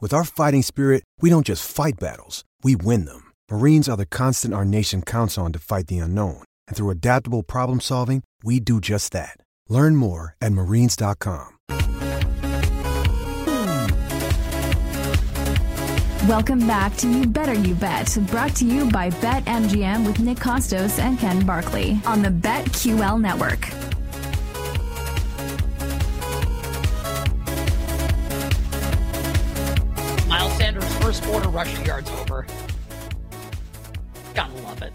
With our fighting spirit, we don't just fight battles, we win them. Marines are the constant our nation counts on to fight the unknown. And through adaptable problem solving, we do just that. Learn more at marines.com. Welcome back to You Better You Bet, brought to you by BetMGM with Nick Kostos and Ken Barkley on the BetQL network. First quarter rushing yards over. Gotta love it.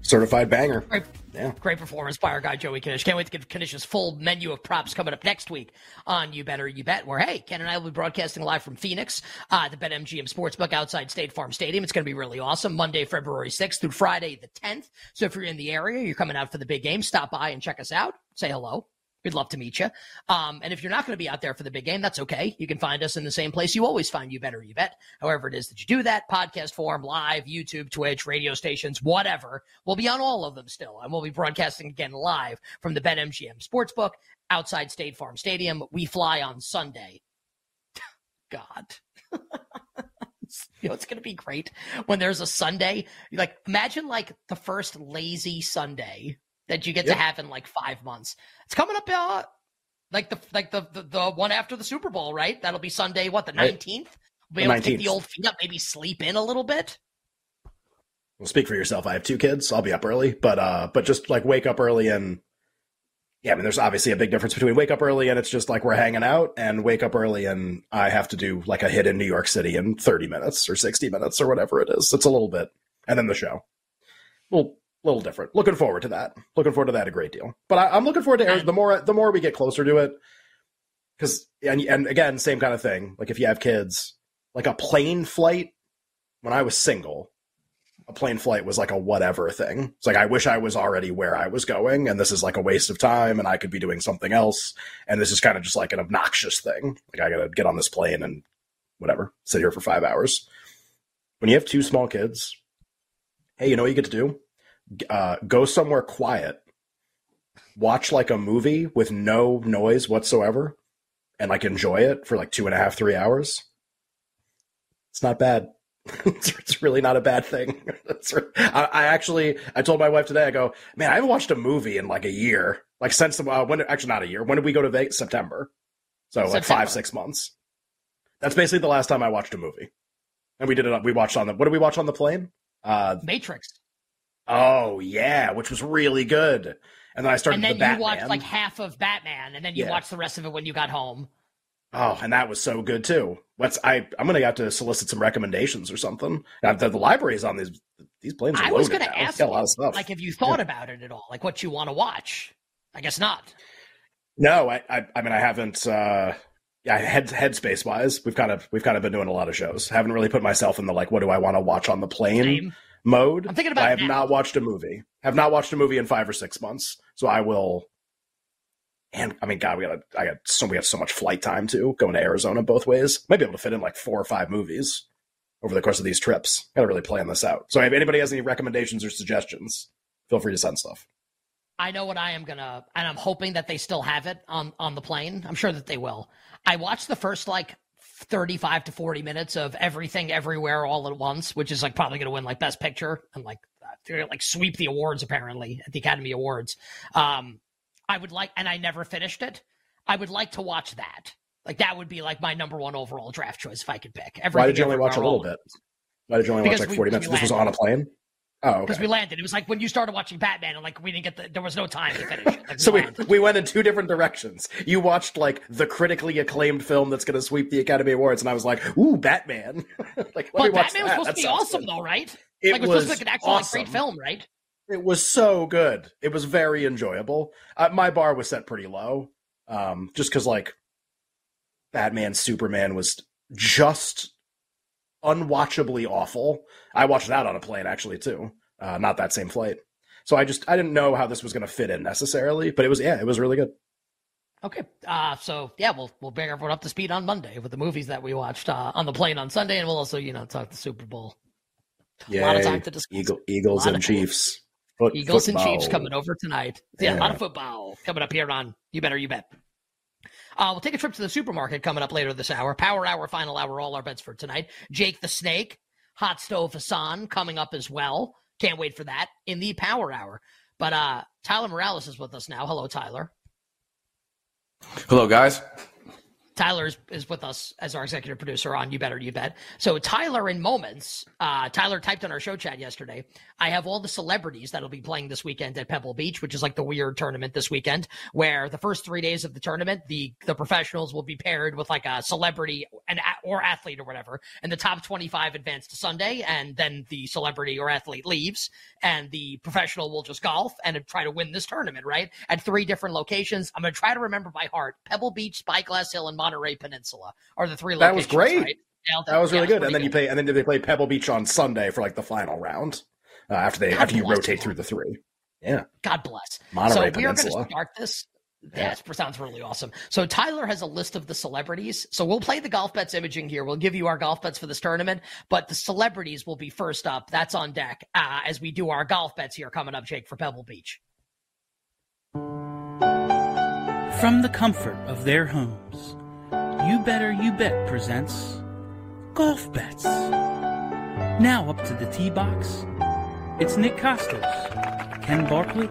Certified banger. Great, Yeah. great performance by our guy Joey Knish. Can't wait to give Knish's full menu of props coming up next week on You Better You Bet. Where hey, Ken and I will be broadcasting live from Phoenix, uh, the BetMGM Sportsbook outside State Farm Stadium. It's going to be really awesome. Monday, February sixth through Friday the tenth. So if you're in the area, you're coming out for the big game, stop by and check us out. Say hello. We'd love to meet you. Um, and if you're not going to be out there for the big game, that's okay. You can find us in the same place you always find You Better You Bet. However it is that you do that, podcast form, live, YouTube, Twitch, radio stations, whatever. We'll be on all of them still. And we'll be broadcasting again live from the BetMGM Sportsbook outside State Farm Stadium. We fly on Sunday. God. you know, it's going to be great when there's a Sunday. Like, imagine like the first lazy Sunday that you get Yep. to have in like five months. It's coming up, uh, like the like the, the the one after the Super Bowl, right? That'll be Sunday. What the Right. nineteenth? Be able to take 19th. the old feet up, maybe sleep in a little bit. Well, speak for yourself. I have two kids. I'll be up early, but uh, but just like wake up early and yeah, I mean, there's obviously a big difference between wake up early and it's just like we're hanging out, and wake up early and I have to do like a hit in New York City in 30 minutes or 60 minutes or whatever it is. It's a little bit, and then the show. Well, little different. Looking forward to that. Looking forward to that a great deal. But I, I'm looking forward to. The more the more we get closer to it, because and and again, same kind of thing. Like if you have kids, like a plane flight. When I was single, a plane flight was like a whatever thing. It's like I wish I was already where I was going, and this is like a waste of time, and I could be doing something else. And this is kind of just like an obnoxious thing. Like I gotta get on this plane and whatever, sit here for five hours. When you have two small kids, hey, you know what you get to do? Uh, go somewhere quiet, watch like a movie with no noise whatsoever, and like enjoy it for like two and a half, three hours. It's not bad. it's, really not a bad thing. I, I actually, I told my wife today, I go, man, I haven't watched a movie in like a year. Like since uh, when? Actually, not a year. When did we go to Vegas? September. So like five, six months. That's basically the last time I watched a movie. And we did it. We watched on the. What did we watch on the plane? Uh, Matrix. Oh yeah, which was really good. And then I started And then the you Batman. watched like half of Batman, and then you Yeah. watched the rest of it when you got home. Oh, and that was so good too. What's I? I'm gonna have to solicit some recommendations or something. Now, the, the library's on these these planes. I was going to now. Ask got a lot of stuff. like, have you thought about it at all? Like, what you want to watch? I guess not. no, I, I I mean I haven't. uh Yeah, head headspace wise, we've kind of we've kind of been doing a lot of shows. Haven't really put myself in the like, what do I want to watch on the plane Same. Mode. I'm thinking about I have now. not watched a movie. Have not watched a movie in five or six months. So I will. And I mean, God, we got I got so we have so much flight time too, going to Arizona both ways. Might be able to fit in like four or five movies over the course of these trips. Got to really plan this out. So if anybody has any recommendations or suggestions, feel free to send stuff. I know what I am gonna, and I'm hoping that they still have it on on the plane. I'm sure that they will. I watched the first like 35 to 40 minutes of everything, everywhere, all at once, which is like probably gonna win like Best Picture and like uh, like sweep the awards apparently at the Academy Awards. Um, I would like, and I never finished it. I would like to watch that. Like that would be like my number one overall draft choice if I could pick. Why did you only watch a little bit? Why did you only Because watch like forty we minutes? This was on a plane. Oh, because okay. we landed. It was like when you started watching Batman, and like we didn't get the, there was no time to finish it. Like, so we, landed. we went in two different directions. You watched like the critically acclaimed film that's going to sweep the Academy Awards, and I was like, "Ooh, Batman!" like, but Batman was supposed That to be awesome, good. though, right? It like it was, was supposed to be like an actual like, great film, right? It was so good. It was very enjoyable. Uh, my bar was set pretty low, um, just because like Batman Superman was just unwatchably awful. I watched that on a plane actually too, uh, not that same flight. So I just I didn't know how this was going to fit in necessarily, but it was yeah, it was really good. Okay. Uh, so yeah, we'll we'll bring everyone up to speed on Monday with the movies that we watched uh, on the plane on Sunday, and we'll also you know talk the Super Bowl. Yay. A lot of time to discuss. Eagle, Eagles and of- Chiefs. Foot, Eagles and. Chiefs coming over tonight. Yeah, a lot of football coming up here on You Better You Bet. Uh, we'll take a trip to the supermarket coming up later this hour. Power hour, final hour, all our bets for tonight. Jake the Snake, Hot Stove Hassan coming up as well. Can't wait for that in the power hour. But uh, Tyler Morales is with us now. Hello, Tyler. Hello, guys. Tyler is, is with us as our executive producer on You Better You Bet. So Tyler in moments, uh, Tyler typed on our show chat yesterday. I have all the celebrities that'll be playing this weekend at Pebble Beach, which is like the weird tournament this weekend, where the first three days of the tournament, the the professionals will be paired with like a celebrity and or athlete or whatever, and the top twenty five advance to Sunday, and then the celebrity or athlete leaves, and the professional will just golf and try to win this tournament, right? At three different locations. I'm to try to remember by heart. Pebble Beach, Spyglass Hill, and Monterey Peninsula are the three That was great. right? Yeah, That was really it's good. And then pretty you play, and then they play Pebble Beach on Sunday for like the final round. Uh, after they God after you rotate them. through the three. Yeah. God bless. Monterey so we are going to start this. Yeah. Yeah, it sounds really awesome. So Tyler has a list of the celebrities. So we'll play the golf bets imaging here. We'll give you our golf bets for this tournament, but the celebrities will be first up. That's on deck uh, as we do our golf bets here coming up, Jake, for Pebble Beach. From the comfort of their homes, You Better You Bet presents Golf Bets. Now up to the tee box, it's Nick Kostos, Ken Barkley,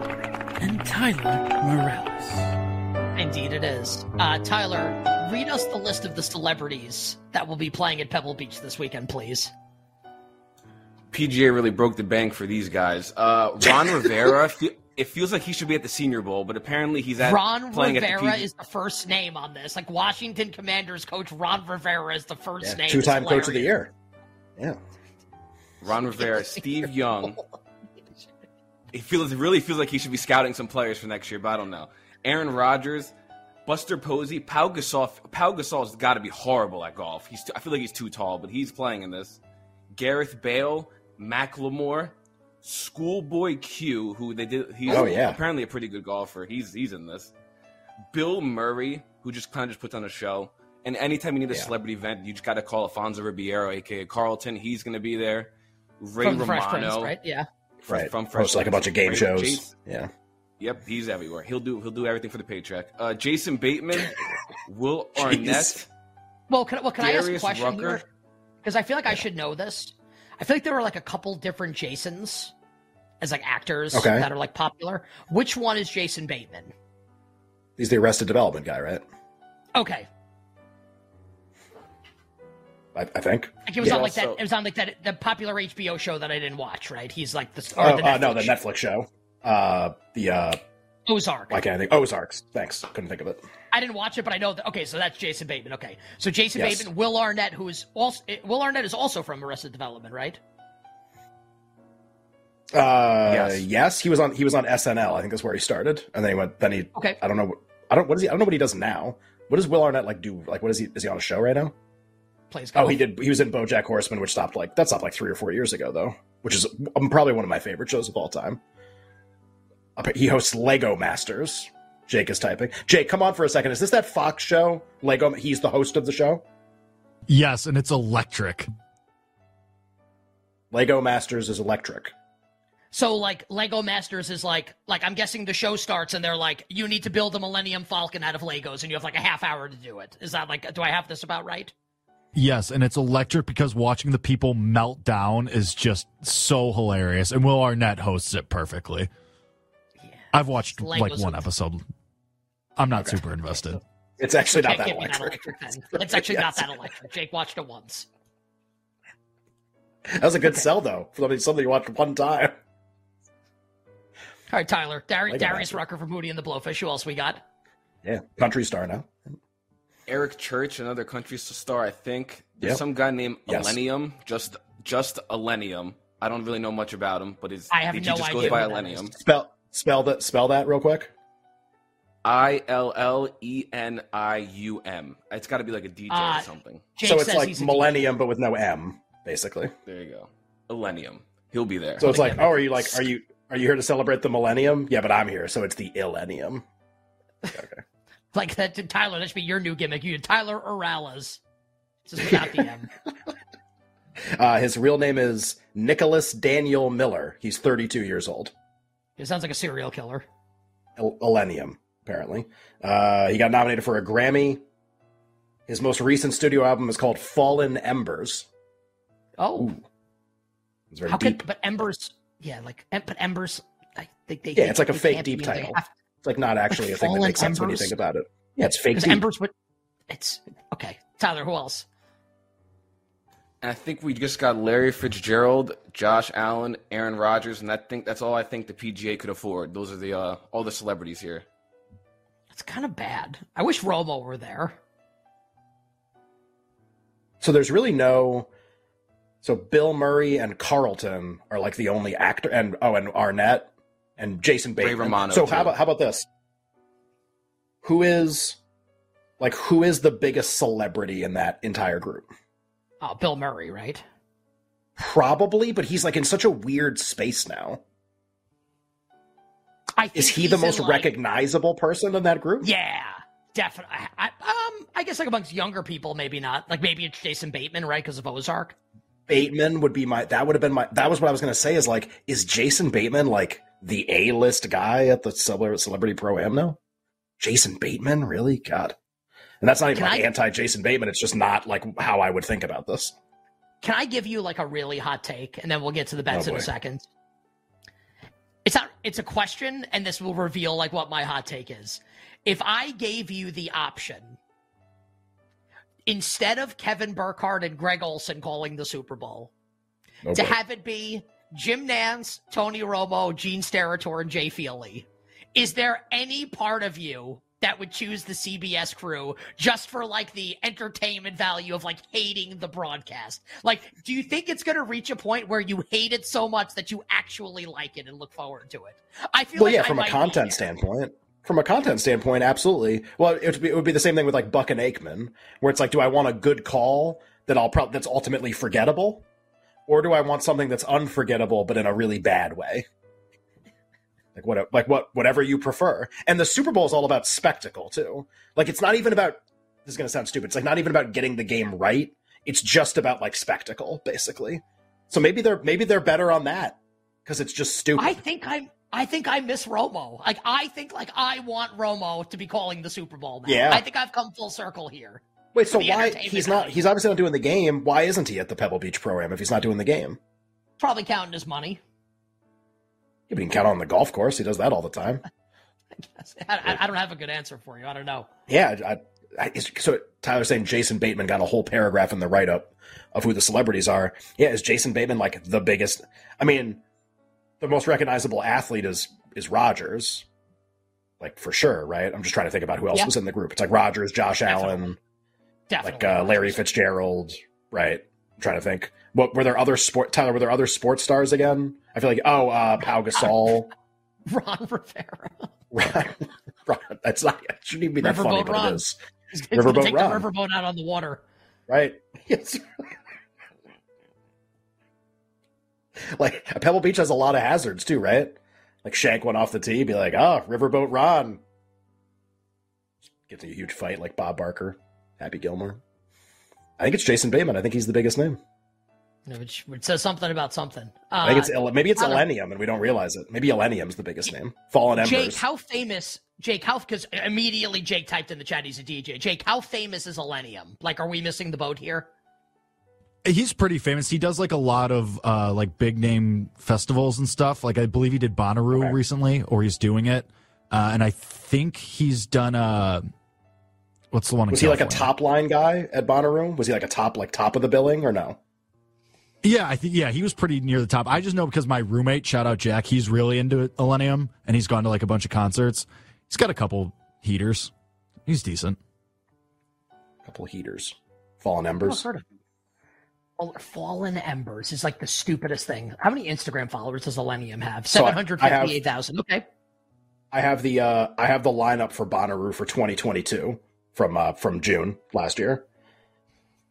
and Tyler Morales. Indeed, it is. Uh, Tyler, read us the list of the celebrities that will be playing at Pebble Beach this weekend, please. PGA really broke the bank for these guys. Uh, Ron Rivera, fe- it feels like he should be at the Senior Bowl, but apparently he's at Ron playing Rivera at the PG- is the first name on this. Like Washington Commanders coach Ron Rivera is the first yeah. name. Two time coach of the year. Yeah. Ron Rivera, Steve Young. It feels it really feels like he should be scouting some players for next year, but I don't know. Aaron Rodgers, Buster Posey, Pau Gasol. Pau Gasol's got to be horrible at golf. He's I feel like he's too tall, but he's playing in this. Gareth Bale, Macklemore, Schoolboy Q, who they did. He's Oh, yeah. apparently a pretty good golfer. He's he's in this. Bill Murray, who just kind of just puts on a show. And anytime you need a Yeah. celebrity event, you just got to call Alfonso Ribeiro, aka Carlton. He's going to be there. Ray From the Fresh Romano, Prince, right? Yeah. f- Right. From Fresh Hosts like a bunch of game Ray- shows. Jason- Yeah. Yep, he's everywhere. He'll do he'll do everything for the paycheck. Uh, Jason Bateman, Will Arnett, Well, can, well, can I ask a question Rucker. here? Because I feel like I should know this. I feel like there were like a couple different Jasons as like actors Okay. that are like popular. Which one is Jason Bateman? He's the Arrested Development guy, right? Okay, I, I think. like it was Yeah, on like also- that. It was on like that the popular HBO show that I didn't watch. Right? He's like the Oh, or the uh, no, the Netflix Netflix show. Uh, the uh, Ozark. why can't I think? Ozarks. Thanks. Couldn't think of it. I didn't watch it, but I know that. Okay, so that's Jason Bateman. Okay, so Jason Yes. Bateman, Will Arnett, who is also Will Arnett is also from Arrested Development, right? Uh, Yes. yes. He was on. He was on SNL. I think that's where he started, and then he went. Then he. Okay. I don't know. I don't. What is he? I don't know what he does now. What does Will Arnett like do? Like, what is he? Is he on a show right now? Plays. Oh, he did. He was in BoJack Horseman, which stopped like that stopped like three or four years ago, though. Which is um, probably one of my favorite shows of all time. He hosts Lego Masters. Jake is typing. Jake, come on for a second. Is this that Fox show? Lego. He's the host of the show. Yes, and it's electric. Lego Masters is electric. So like Lego Masters is like like I'm guessing the show starts and they're like you need to build a Millennium Falcon out of Legos and you have like a half hour to do it. Is that like do I have this about right? Yes, and it's electric because watching the people melt down is just so hilarious. And Will Arnett hosts it perfectly. Yeah. I've watched Legos like one episode. I'm not super invested. It's actually not Can't that electric. then. It's actually not that electric. Jake watched it once. That was a good sell though. For something, something you watched one time. All right, Tyler. Dar- Like Darius that. Rucker from Hootie and the Blowfish. Who else we got? Yeah, country star now. Eric Church, another country star, I think. There's Yep. some guy named Yes. Illenium, just just Illenium. I don't really know much about him, but his I have he no just idea goes by who Illenium. Spell spell that spell that real quick. I L L E N I U M. It's got to be like a DJ Uh, or something. Jake so it's like millennium, but with no M, basically. There you go. Illenium. He'll be there. So it's like, oh, are you like, are you are you here to celebrate the millennium? Yeah, but I'm here, so it's the illenium. Okay. Like that, Tyler. That should be your new gimmick. You, Tyler Orales. Just without the M. Uh, his real name is Nicholas Daniel Miller. He's 32 years old. It sounds like a serial killer. Il- Illenium, apparently. Uh, he got nominated for a Grammy. His most recent studio album is called Fallen Embers. Oh. It's very how deep. could? But Embers. Yeah, like but Embers. I think they. Yeah, it's like a fake deep be- title. have- It's like not actually a thing that makes sense when you think about it. Yeah, it's fake deep. Embers but It's okay. Tyler, who else? And I think we just got Larry Fitzgerald, Josh Allen, Aaron Rodgers, and I think that's all I think the PGA could afford. Those are the uh, all the celebrities here. It's kind of bad. I wish Romo were there. So there's really no. So Bill Murray and Carlton are like the only actor, and oh, and Arnett and Jason Ray Bateman. Romano, so too. how about how about this? Who is like who is the biggest celebrity in that entire group? Oh, Bill Murray, right? Probably, but he's like in such a weird space now. I think Is he the most like- recognizable person in that group? Yeah, definitely. I, I, um, I guess like amongst younger people, maybe not. Like maybe it's Jason Bateman, right? Because of Ozark. Bateman would be my that would have been my that was what I was gonna say is like is Jason Bateman like the A list guy at the cele- celebrity pro am now? Jason Bateman, really? God. And that's not even like I- anti Jason Bateman, it's just not like how I would think about this. Can I give you like a really hot take, and then we'll get to the bets Oh, in a second? It's not. It's a question, and this will reveal like what my hot take is. If I gave you the option instead of Kevin Burkhardt and Greg Olsen calling the Super Bowl, Oh, to have it be Jim Nantz, Tony Romo, Gene Steratore, and Jay Feely, is there any part of you that would choose the CBS crew just for like the entertainment value of like hating the broadcast? Like, do you think it's going to reach a point where you hate it so much that you actually like it and look forward to it? I feel well, like yeah, I from a content standpoint. From a content standpoint, absolutely. Well, it would be, it would be the same thing with like Buck and Aikman, where it's like, do I want a good call that I'll probably that's ultimately forgettable, or do I want something that's unforgettable but in a really bad way? Like what, like what, whatever you prefer. And the Super Bowl is all about spectacle too. Like it's not even about. This is going to sound stupid. It's like not even about getting the game right. It's just about like spectacle, basically. So maybe they're maybe they're better on that because it's just stupid. I think I'm. I think I miss Romo. Like I think like I want Romo to be calling the Super Bowl now. Yeah. I think I've come full circle here. Wait, so why he's not he's obviously not doing the game. Why isn't he at the Pebble Beach program if he's not doing the game? Probably counting his money. Yeah, but he can count on the golf course. He does that all the time. I, I- I don't have a good answer for you. I don't know. Yeah, I, I, so Tyler's saying Jason Bateman got a whole paragraph in the write up of who the celebrities are. Yeah, is Jason Bateman like the biggest? I mean, the most recognizable athlete is is Rodgers, like for sure, right? I'm just trying to think about who else Yeah. was in the group. It's like Rodgers, Josh Definitely. Allen, Definitely. like uh, Larry Fitzgerald, right? I'm trying to think. What were there other sport? Tyler, were there other sports stars again? I feel like oh, uh, Pau Gasol. Ron Rivera. right, right. That's not. It shouldn't even be that funny, Riverboat but Ron. it is. He's Riverboat take Ron. the riverboat out on the water. Right. Yes. like Pebble Beach has a lot of hazards too, right? Like Shank went off the tee, be like, "Ah, Riverboat Ron." Gets a huge fight like Bob Barker, Happy Gilmore. I think it's Jason Bateman. I think he's the biggest name. Which, which says something about something. Uh, I think it's maybe it's Illenium, and we don't realize it. Maybe Illenium's the biggest name. Fallen Embers. Jake, how famous? Jake, how? Because immediately Jake typed in the chat he's a DJ. Jake, how famous is Illenium? Like, are we missing the boat here? He's pretty famous. He does like a lot of uh like big name festivals and stuff. Like I believe he did Bonnaroo Okay. recently, or he's doing it. Uh, and I think he's done a. what's the one? in was he like a top line guy at Bonnaroo? Was he like a top like top of the billing or no? Yeah, I think yeah, he was pretty near the top. I just know because my roommate, shout out Jack, he's really into Illenium and he's gone to like a bunch of concerts. He's got a couple heaters. He's decent. A couple of heaters, fallen embers. heard of him. Well, Fallen Embers is like the stupidest thing. How many Instagram followers does Millennium have? So Seven hundred fifty-eight thousand. Okay. I have the uh, I have the lineup for Bonnaroo for 2022 from uh, from June last year.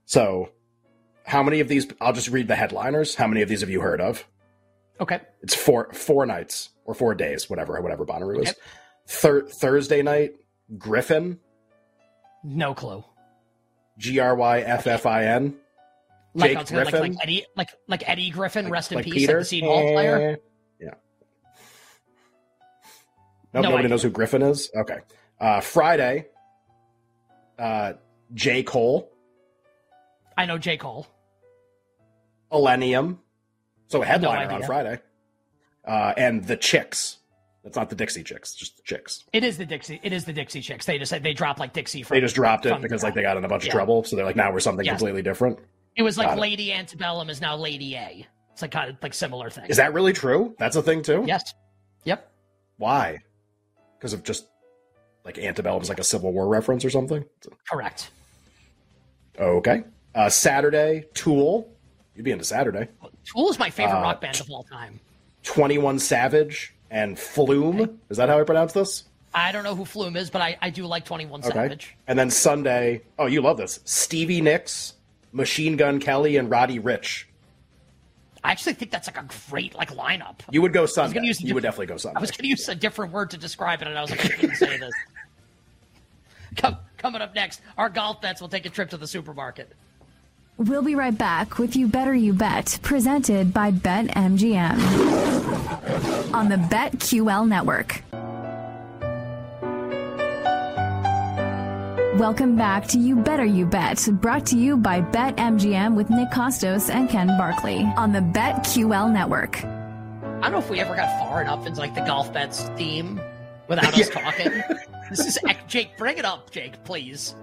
So, how many of these? I'll just read the headliners. How many of these have you heard of? Okay. It's four four nights or four days, whatever whatever Bonnaroo is. Thir- Thursday night, Gryffin, No clue. G R Y F F I N. Like, Jake I like, Gryffin? like Eddie, like like Eddie Griffin, rest in like peace, Peter. like the Seahawks player. Eh, Yeah. Nope, No nobody knows who Gryffin is. Okay. Uh, Friday, uh, J Cole, I know J Cole. Millennium. So a headliner on. Friday. Uh, and the Chicks. That's not the Dixie Chicks, just the Chicks. It is the Dixie. It is the Dixie Chicks. They just said they dropped like Dixie. From, They just dropped it because like they got in a bunch of Yeah. trouble. So they're like, now we're something Yes. completely different. It was like Got it. Lady Antebellum is now Lady A. It's like kind of like similar thing. Is that really true? That's a thing too? Yes. Yep. Why? Because of just like antebellum is like a Civil War reference or something? Correct. Okay. Uh, Saturday, Tool. You'd be into Saturday. Tool is my favorite Uh, rock band of all time. 21 Savage and Flume. Is that how I pronounce this? I don't know who Flume is, but I, I do like Twenty One Okay. Savage. And then Sunday, oh, you love this. Stevie Nicks, Machine Gun Kelly, and Roddy Ricch. I actually think that's like a great like lineup. You would go I was Sunday. gonna use You would definitely go Sunday. I was going to use a different word to describe it, and I was like, I shouldn't say this. Come, coming up next, our golf bets will take a trip to the supermarket. We'll be right back with You Better You Bet, presented by BetMGM on the BetQL network. Welcome back to You Better You Bet, brought to you by BetMGM with Nick Kostos and Ken Barkley on the BetQL network. I don't know if we ever got far enough into like the golf bets theme without us talking. This is Jake. Bring it up, Jake, please.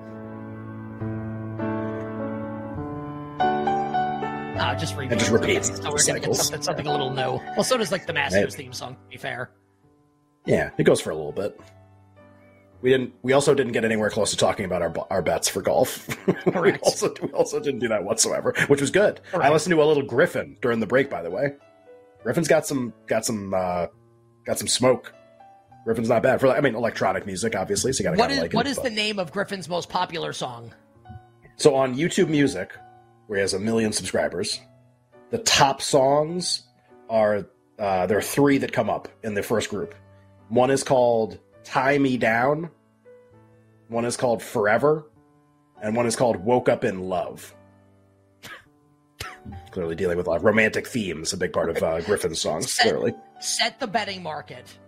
Uh, just repeat. And just repeat So we're gonna get something, something a little new. Well, so does like the Masters theme song. To be fair, Yeah, it goes for a little bit. We didn't. We also didn't get anywhere close to talking about our our bets for golf. we also we also didn't do that whatsoever, which was good. I listened to a little Gryffin during the break, by the way. Gryffin's got some got some uh, got some smoke. Gryffin's not bad for I mean electronic music, obviously. So you got to what of like what it, is but- the name of Gryffin's most popular song? So on YouTube Music, where he has a million subscribers, the top songs are uh, there are three that come up in the first group. One is called "Tie Me Down," one is called "Forever," and one is called "Woke Up in Love." clearly dealing with a lot of romantic themes, a big part of uh, Gryffin's songs. Clearly, Set the betting market.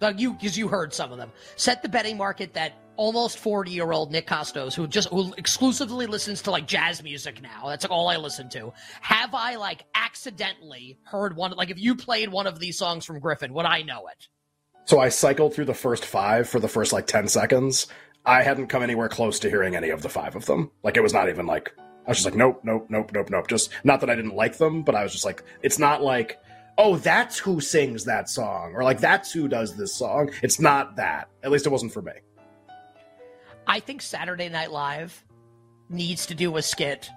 Like you, because you heard some of them. Set the betting market that almost forty-year-old Nick Kostos, who just who exclusively listens to like jazz music now. That's like all I listen to. Have I like accidentally heard one? Like if you played one of these songs from Gryffin, would I know it? So I cycled through the first five for the first like ten seconds. I hadn't come anywhere close to hearing any of the five of them. Like it was not even like I was just like, nope, nope, nope, nope, nope. Just not that I didn't like them, but I was just like, it's not like, oh, that's who sings that song, or like that's who does this song. It's not that. At least it wasn't for me. I think Saturday Night Live needs to do a skit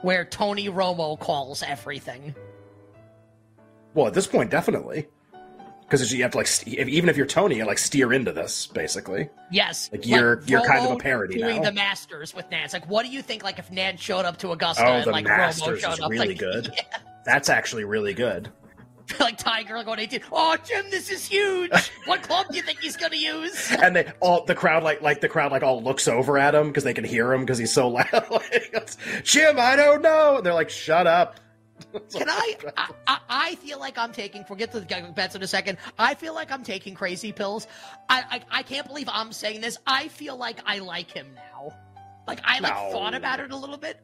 where Tony Romo calls everything. Well, at this point, definitely, because you have to like, st- even if you're Tony, you like steer into this basically. Yes, Like, you're- you're kind of a parody doing now. the Masters with Nantz. Like, what do you think? Like, if Nantz showed up to Augusta Oh, and the like Masters Romo showed is up, really like, good. yeah. That's actually really good. like Tiger going 18. Oh, Jim, this is huge. what club do you think he's gonna use? and they all the crowd like like the crowd like all looks over at him because they can hear him because he's so loud. Jim, I don't know. And they're like, shut up. Can I, I? I I feel like I'm taking. Forget the bets in a second. I feel like I'm taking crazy pills. I, I I can't believe I'm saying this. I feel like I like him now. Like I like No. thought about it a little bit.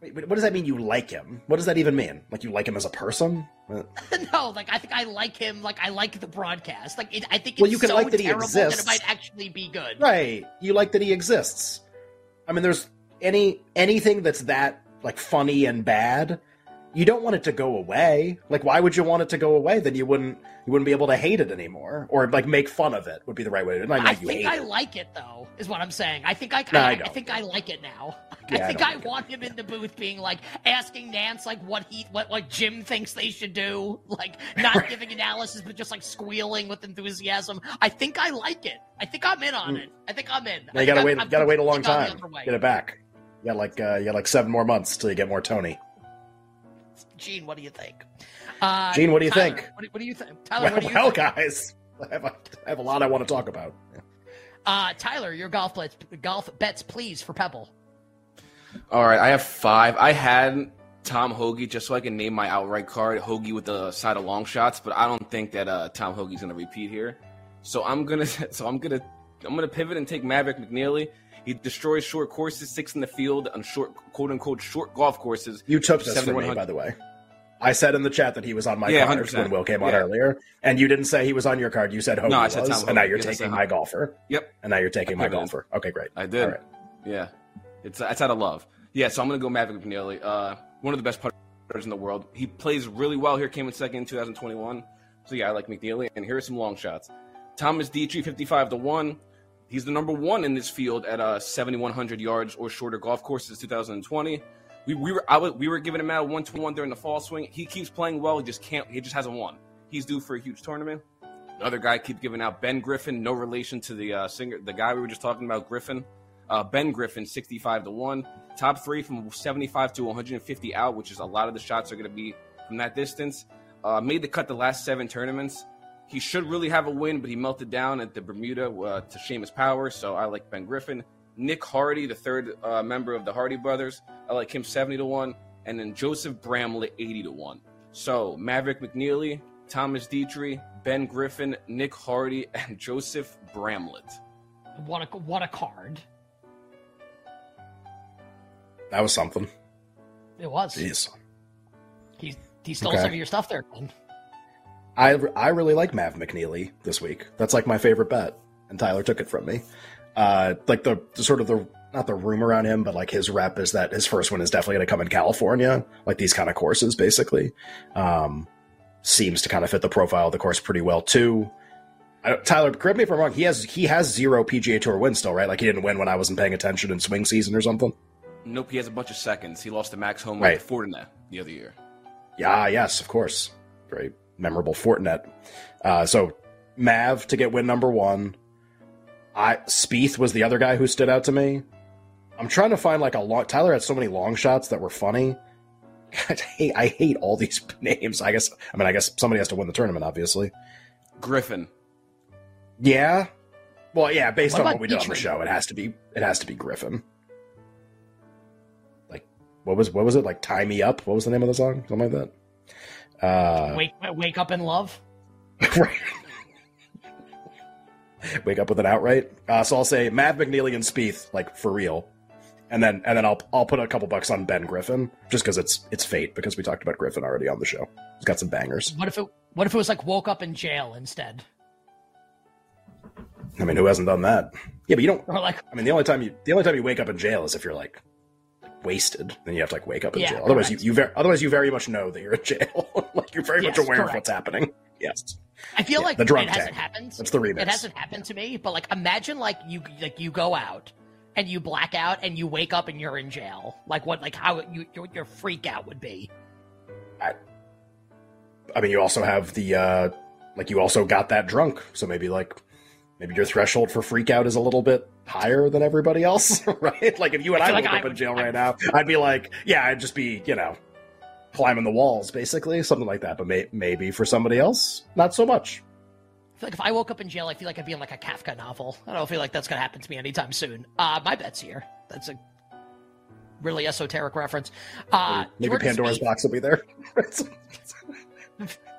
Wait, what does that mean? You like him? What does that even mean? Like you like him as a person? Uh, no, like I think I like him. Like I like the broadcast. Like it, I think it's Well, you can so like that he terrible that it exists. might actually be good. Right. You like that he exists. I mean, there's any anything that's that like funny and bad you don't want it to go away. Like, why would you want it to go away? Then you wouldn't you wouldn't be able to hate it anymore, or like make fun of it would be the right way to. I think I it. like it though, is what I'm saying. I think I, No, I I, I think I like it now. Yeah, I think I, like it. want him in the booth being like asking Nantz like what he what what Jim thinks they should do, like not giving analysis but just like squealing with enthusiasm. I think I like it. I think I'm in on it. I think I'm in. Now you gotta I'm- wait. I'm gotta wait a long time. the other way. Get it back. Got like uh, you got like seven more months till you get more Tony. Gene, what do you think? Uh, Gene, what do you Tyler, think? What do, what do you think? Tyler, Well, what do you well, think? guys, I have, a, I have a lot I want to talk about. Uh, Tyler, your golf bets, golf bets, please, for Pebble. All right, I have five. I had Tom Hoge just so I can name my outright card, Hoagie with the side of long shots, but I don't think that uh, Tom Hoge's gonna repeat here. So I'm gonna so I'm gonna I'm gonna pivot and take Maverick McNealy. He destroys short courses, six in the field on short quote unquote short golf courses. You took this from me, by the way. I said in the chat that he was on my Yeah, cards 100%. when Will came on Yeah. earlier, and you didn't say he was on your card. You said Hoge No, I said was, Tom and now you're Yes, taking my golfer. Yep, And now you're taking my golfer. Okay, great. I did. All right. Yeah, it's it's out of love. Yeah, so I'm gonna go Maverick McNealy. Uh, one of the best putters in the world. He plays really well here. Came in second in 2021. So yeah, I like McNealy. And here are some long shots. Thomas Dietrich, 55 to one. He's the number one in this field at uh 7,100 yards or shorter golf courses 2020. We, we were I was, we were giving him out one to one during the fall swing. He keeps playing well. He just can't. He just hasn't won. He's due for a huge tournament. The other guy keep giving out Ben Griffin, no relation to the uh, singer, the guy we were just talking about, Gryffin. Uh, ben Griffin, 65 to 1. Top three from 75 to 150 out, which is a lot of the shots are going to be from that distance. Uh, made the cut the last seven tournaments. He should really have a win, but he melted down at the Bermuda uh, to Seamus Power, so I like Ben Griffin. Nick Hardy, the third uh, member of the Hardy brothers, I like him 70 to 1. And then Joseph Bramlett, 80 to 1. So Maverick McNealy, Thomas Detry, Ben Griffin, Nick Hardy, and Joseph Bramlett. What a what a card That was something. it was. Jeez. He he stole Okay. some of your stuff there. Glenn. I, I really like Mav McNealy this week. That's like my favorite bet, and Tyler took it from me. Uh, like the, the sort of the not the rumor on him, but like his rep is that his first one is definitely going to come in California, like these kind of courses, basically. Um, seems to kind of fit the profile of the course pretty well too. I, Tyler, correct me if I'm wrong. He has he has zero PGA Tour wins still, right? Like he didn't win when I wasn't paying attention in swing season or something. Nope, he has a bunch of seconds. He lost to Max Homa Right. at Fortinet the other year. Yeah, yes, of course. Very memorable Fortinet. Uh, so Mav to get win number one. I Spieth was the other guy who stood out to me. I'm trying to find like a long. Tyler had so many long shots that were funny. I hate, I hate all these names. I guess. I mean, I guess somebody has to win the tournament, obviously. Griffin. Yeah. Well, yeah. Based What on what we did on the show, it has to be. It has to be Griffin. Like, what was what was it like? Tie me up. What was the name of the song? Something like that. Uh, Wake wake up in love. right. Wake up with an outright. Uh, so I'll say Mav McNealy and Spieth, like for real, and then and then I'll I'll put a couple bucks on Ben Griffin just because it's it's fate because we talked about Griffin already on the show. He's got some bangers. What if it what if it was like woke up in jail instead? I mean, who hasn't done that? Yeah, but you don't. Or like I mean, the only time you the only time you wake up in jail is if you're like wasted. Then you have to like wake up in Yeah, jail. Otherwise, you correct. you ver- othermuch you very much know that you're in jail. like you're very much Yes, aware of what's happening. Yes. I feel Yeah, like the drug it hasn't happened. That's the remix. It hasn't happened to me, but like imagine like you like you go out and you black out and you wake up and you're in jail. Like what like how you your, your freak out would be. I, I mean, you also have the uh like you also got that drunk, so maybe like maybe your threshold for freak out is a little bit higher than everybody else, right? Like if you and I I, feel woke I up in jail right now, I'd be like, yeah, I'd just be, you know, climbing the walls, basically, something like that. But may- maybe for somebody else, not so much. I feel like if I woke up in jail, I feel like I'd be in like a Kafka novel. I don't feel like that's gonna happen to me anytime soon. Uh my bet's here. That's a really esoteric reference. Uh maybe Jordan Pandora's box will be there.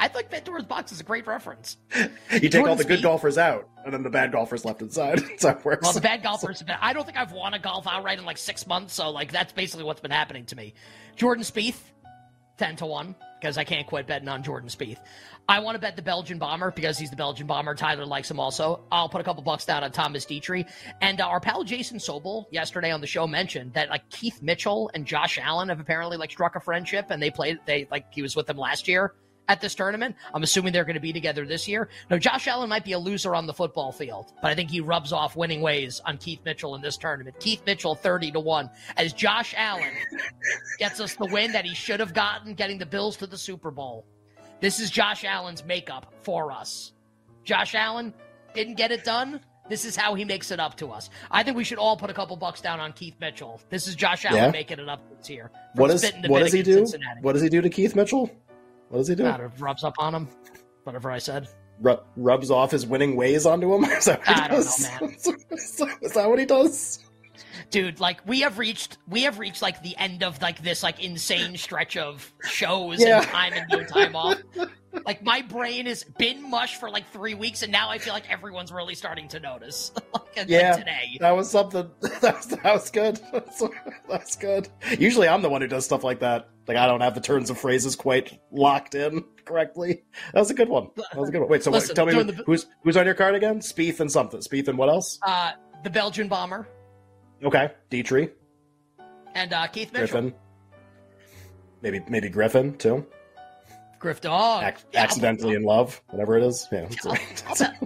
I think Pandora's box is a great reference. you take Jordan all the good golfers out, and then the bad golfers left inside. That's how it works. Well, the bad golfers. I don't think I've won a golf outright in like six months, so like that's basically what's been happening to me. Jordan Spieth, ten to one. because I can't quit betting on Jordan Spieth. I want to bet the Belgian bomber because he's the Belgian bomber. Tyler likes him also. I'll put a couple bucks down on Thomas Detry. And uh, our pal Jason Sobel yesterday on the show mentioned that like Keith Mitchell and Josh Allen have apparently like struck a friendship and they played they like he was with them last year at this tournament. I'm assuming they're going to be together this year. Now, Josh Allen might be a loser on the football field, but I think he rubs off winning ways on Keith Mitchell in this tournament. Keith Mitchell 30 to 1 as Josh Allen gets us the win that he should have gotten getting the Bills to the Super Bowl. This is Josh Allen's makeup for us. Josh Allen didn't get it done. This is how he makes it up to us. I think we should all put a couple bucks down on Keith Mitchell. This is Josh Allen Yeah. making it up this year. What is what does he do? Cincinnati. What does he do to Keith Mitchell? What does he do? Of rubs up on him. Whatever I said. Ru- rubs off his winning ways onto him. Is that what he I don't know, does? Is that what he does? Dude like we have reached we have reached like the end of like this like insane stretch of shows Yeah. and time and no time off like my brain has been mush for like three weeks and now i feel like everyone's really starting to notice like, like Yeah, today that was something. That was, that was good. That's, that's good. Usually, I'm the one who does stuff like that. Like I don't have the turns of phrases quite locked in correctly. That was a good one. That was a good one. Wait, so Listen, what, tell me the- who's who's on your card again? Spieth and something. Spieth and what else? uh the belgian bomber Okay, Detry, and uh keith mitchell Griffin, maybe maybe Griffin too. griff dog Ac- Yeah, accidentally in love, whatever it is. Yeah, I'll, I'll bet,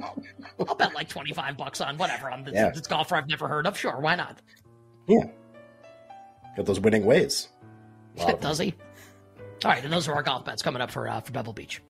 I'll bet like 25 bucks on whatever on this, Yeah. this golfer i've never heard of sure why not yeah. Got those winning ways. Does he all right and those are our golf bets coming up for uh, for pebble beach